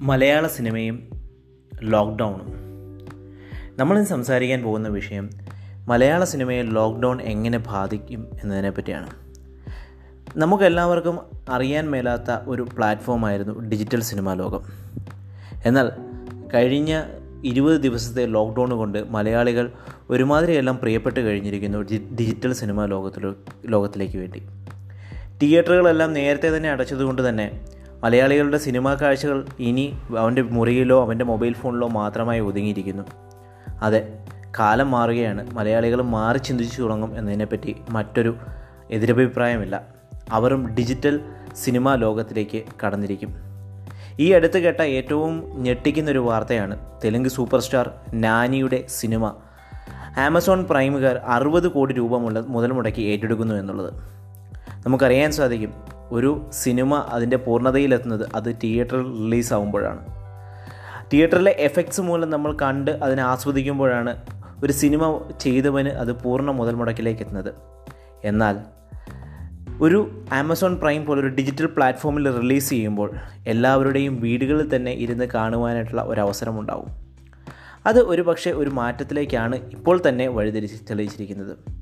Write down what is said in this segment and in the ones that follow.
മലയാള സിനിമയും ലോക്ക്ഡൗണും നമ്മളിന്ന് സംസാരിക്കാൻ പോകുന്ന വിഷയം മലയാള സിനിമയെ ലോക്ക്ഡൗൺ എങ്ങനെ ബാധിക്കും എന്നതിനെ പറ്റിയാണ്. നമുക്കെല്ലാവർക്കും അറിയാൻ മേലാത്ത ഒരു പ്ലാറ്റ്ഫോമായിരുന്നു ഡിജിറ്റൽ സിനിമാ ലോകം. എന്നാൽ കഴിഞ്ഞ ഇരുപത് ദിവസത്തെ ലോക്ക്ഡൗൺ കൊണ്ട് മലയാളികൾ ഒരുമാതിരിയെല്ലാം പ്രിയപ്പെട്ട് കഴിഞ്ഞിരിക്കുന്നു ഡിജിറ്റൽ സിനിമാ ലോകത്തിൽ ലോകത്തിലേക്ക് വേണ്ടി. തിയേറ്ററുകളെല്ലാം നേരത്തെ തന്നെ അടച്ചതുകൊണ്ട് തന്നെ മലയാളികളുടെ സിനിമാ കാഴ്ചകൾ ഇനി അവന്റെ മുറിയിലോ അവന്റെ മൊബൈൽ ഫോണിലോ മാത്രമായി ഒതുങ്ങിയിരിക്കുന്നു. അതെ കാലം മാറുകയാണ്. മലയാളികൾ മാറി ചിന്തിച്ചു തുടങ്ങും എന്നതിനെപ്പറ്റി മറ്റൊരു എതിരഭിപ്രായമില്ല. അവരും ഡിജിറ്റൽ സിനിമാ ലോകത്തിലേക്ക് കടന്നിരിക്കും. ഈ അടുത്ത് കേട്ട ഏറ്റവും ഞെട്ടിക്കുന്നൊരു വാർത്തയാണ് തെലുങ്ക് സൂപ്പർ സ്റ്റാർ നാനിയുടെ സിനിമ. ആമസോൺ പ്രൈമുകാർ അറുപത് കോടി രൂപ മുതൽ മുടക്കി ഏറ്റെടുക്കുന്നു എന്നുള്ളത്. നമുക്കറിയാൻ സാധിക്കും ഒരു സിനിമ അതിന്റെ പൂർണതയിലെത്തുന്നത് അത് തിയേറ്ററിൽ റിലീസാവുമ്പോഴാണ്. തിയേറ്ററിലെ എഫക്ട്സ് മൂലം നമ്മൾ കണ്ട് അതിനെ ആസ്വദിക്കുമ്പോഴാണ് ഒരു സിനിമ ചെയ്തവന് അത് പൂർണ മുതൽ മുടക്കിലേക്ക് എത്തുന്നത് എന്നാൽ ഒരു ആമസോൺ പ്രൈം പോലൊരു ഡിജിറ്റൽ പ്ലാറ്റ്ഫോമിൽ റിലീസ് ചെയ്യുമ്പോൾ എല്ലാവരുടെയും വീടുകളിൽ തന്നെ ഇരുന്ന് കാണുവാനായിട്ടുള്ള ഒരവസരമുണ്ടാവും. അത് ഒരു പക്ഷേ ഒരു മാറ്റത്തിലേക്കാണ് ഇപ്പോൾ തന്നെ വഴിതിരിച്ച് തെളിയിച്ചിരിക്കുന്നത്.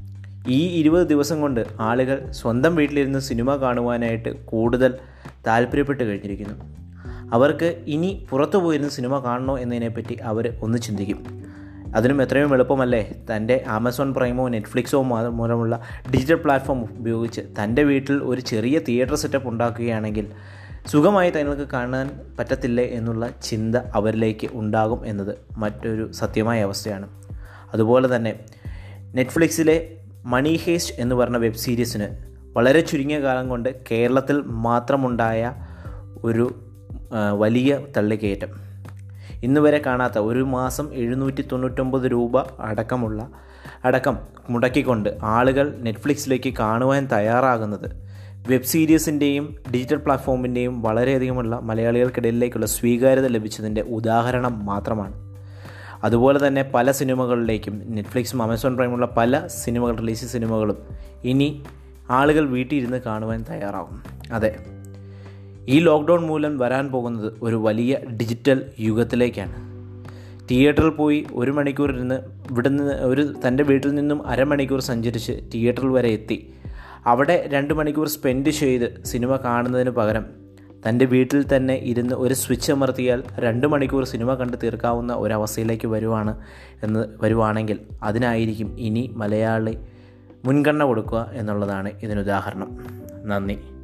ഈ ഇരുപത് ദിവസം കൊണ്ട് ആളുകൾ സ്വന്തം വീട്ടിലിരുന്ന് സിനിമ കാണുവാനായിട്ട് കൂടുതൽ താല്പര്യപ്പെട്ട് കഴിഞ്ഞിരിക്കുന്നു. അവർക്ക് ഇനി പുറത്തു പോയിരുന്ന് സിനിമ കാണണോ എന്നതിനെപ്പറ്റി അവർ ഒന്ന് ചിന്തിക്കും. അതിനും എത്രയും എളുപ്പമല്ലേ? തന്റെ ആമസോൺ പ്രൈമോ നെറ്റ്ഫ്ലിക്സോ മൂലമുള്ള ഡിജിറ്റൽ പ്ലാറ്റ്ഫോം ഉപയോഗിച്ച് തന്റെ വീട്ടിൽ ഒരു ചെറിയ തിയേറ്റർ സെറ്റപ്പ് ഉണ്ടാക്കുകയാണെങ്കിൽ സുഖമായി തങ്ങൾക്ക് കാണാൻ പറ്റത്തില്ലേ എന്നുള്ള ചിന്ത അവരിലേക്ക് ഉണ്ടാകും എന്നത് മറ്റൊരു സത്യമായ അവസ്ഥയാണ്. അതുപോലെ തന്നെ നെറ്റ്ഫ്ലിക്സിലെ മണി ഹേസ്റ്റ് എന്ന് പറഞ്ഞ വെബ് സീരീസിന് വളരെ ചുരുങ്ങിയ കാലം കൊണ്ട് കേരളത്തിൽ മാത്രമുണ്ടായ ഒരു വലിയ തള്ളിക്കയറ്റം. ഇന്ന് വരെ കാണാത്ത ഒരു മാസം എഴുന്നൂറ്റി തൊണ്ണൂറ്റൊമ്പത് രൂപ അടക്കമുള്ള അടക്കം മുടക്കിക്കൊണ്ട് ആളുകൾ നെറ്റ്ഫ്ലിക്സിലേക്ക് കാണുവാൻ തയ്യാറാകുന്നത്. വെബ് സീരീസിന്റെയും ഡിജിറ്റൽ പ്ലാറ്റ്ഫോമിന്റെയും വളരെയധികമുള്ള മലയാളികൾക്കിടയിലേക്കുള്ള സ്വീകാര്യത ലഭിച്ചതിന്റെ ഉദാഹരണം മാത്രമാണ്. അതുപോലെ തന്നെ പല സിനിമകളിലേക്കും നെറ്റ്ഫ്ലിക്സും ആമസോൺ പ്രൈമുള്ള പല സിനിമകൾ റിലീസ് സിനിമകളും ഇനി ആളുകൾ വീട്ടിലിരുന്ന് കാണുവാൻ തയ്യാറാവും അതെ. ഈ ലോക്ക്ഡൗൺ മൂലം വരാൻ പോകുന്നത് ഒരു വലിയ ഡിജിറ്റൽ യുഗത്തിലേക്കാണ്. തിയേറ്ററിൽ പോയി ഒരു മണിക്കൂർ ഇരുന്ന് ഇവിടെ നിന്ന് ഒരു തന്റെ വീട്ടിൽ നിന്നും അരമണിക്കൂർ സഞ്ചരിച്ച് തിയേറ്ററിൽ വരെ എത്തി. അവിടെ രണ്ട് മണിക്കൂർ സ്പെൻഡ് ചെയ്ത് സിനിമ കാണുന്നതിന് പകരം തന്റെ വീട്ടിൽ തന്നെ ഇരുന്ന് ഒരു സ്വിച്ച് അമർത്തിയാൽ രണ്ട് മണിക്കൂർ സിനിമ കണ്ട് തീർക്കാവുന്ന ഒരവസ്ഥയിലേക്ക് വരുവാണ് എന്ന് വരുവാണെങ്കിൽ അതിനായിരിക്കും ഇനി മലയാളി മുൻഗണന കൊടുക്കുക എന്നുള്ളതാണ് ഇതിനുദാഹരണം. നന്ദി.